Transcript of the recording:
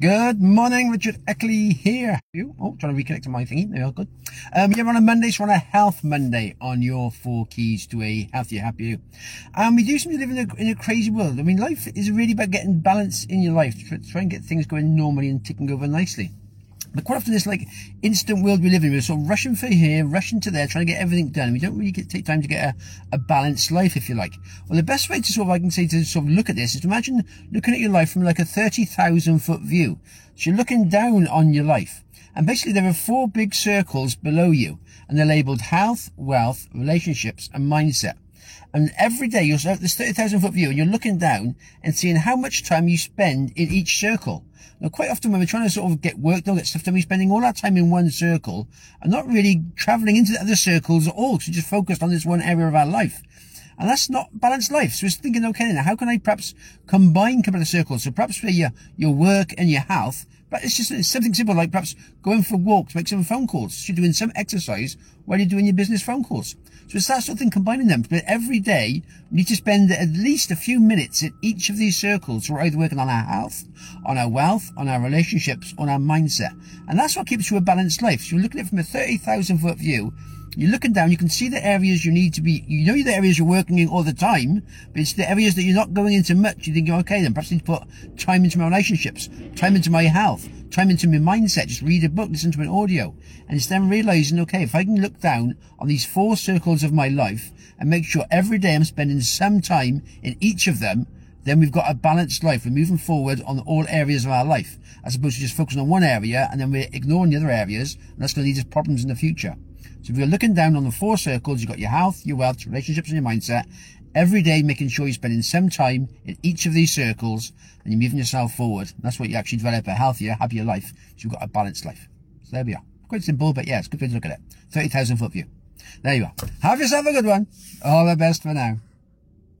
Good morning, Richard Eckley here. You? Oh, trying to reconnect to my thingy. There you are, good. Um, you're on a Monday, so we're on a Health Monday on your four keys to a healthier, happier you. And we do seem to live in a, in a crazy world. I mean, life is really about getting balance in your life, to try and get things going normally and ticking over nicely. But quite often this like instant world we live in, we're sort of rushing for here, rushing to there, trying to get everything done. And We don't really get, take time to get a, a balanced life, if you like. Well, the best way to sort of, I can say to sort of look at this is imagine looking at your life from like a 30,000 foot view. So you're looking down on your life. And basically there are four big circles below you and they're labeled health, wealth, relationships and mindset. And every day you're at this 30,000 foot view and you're looking down and seeing how much time you spend in each circle. Now, quite often when we're trying to sort of get work done, get stuff done, we're spending all our time in one circle and not really traveling into the other circles at all. So just focused on this one area of our life. And that's not balanced life. So it's thinking, okay, now how can I perhaps combine couple of circles? So perhaps for your, your work and your health, but it's just something simple like perhaps going for a walk to make some phone calls. You're doing some exercise while you're doing your business phone calls. So it's that sort of thing, combining them. But every day, we need to spend at least a few minutes in each of these circles. We're either working on our health, on our wealth, on our relationships, on our mindset. And that's what keeps you a balanced life. So you're looking at it from a 30,000 foot view you're looking down, you can see the areas you need to be, you know the areas you're working in all the time, but it's the areas that you're not going into much. You think, okay, then perhaps I need to put time into my relationships, time into my health, time into my mindset, just read a book, listen to an audio. And it's then realizing, okay, if I can look down on these four circles of my life and make sure every day I'm spending some time in each of them, then we've got a balanced life. We're moving forward on all areas of our life, as opposed to just focusing on one area and then we're ignoring the other areas, and that's going to lead to problems in the future. So if you're looking down on the four circles, you've got your health, your wealth, relationships, and your mindset. Every day, making sure you're spending some time in each of these circles and you're moving yourself forward. And that's what you actually develop a healthier, happier life. So you've got a balanced life. So there we are. Quite simple, but yeah, it's a good way to look at it. 30,000 foot view. There you are. Have yourself a good one. All the best for now.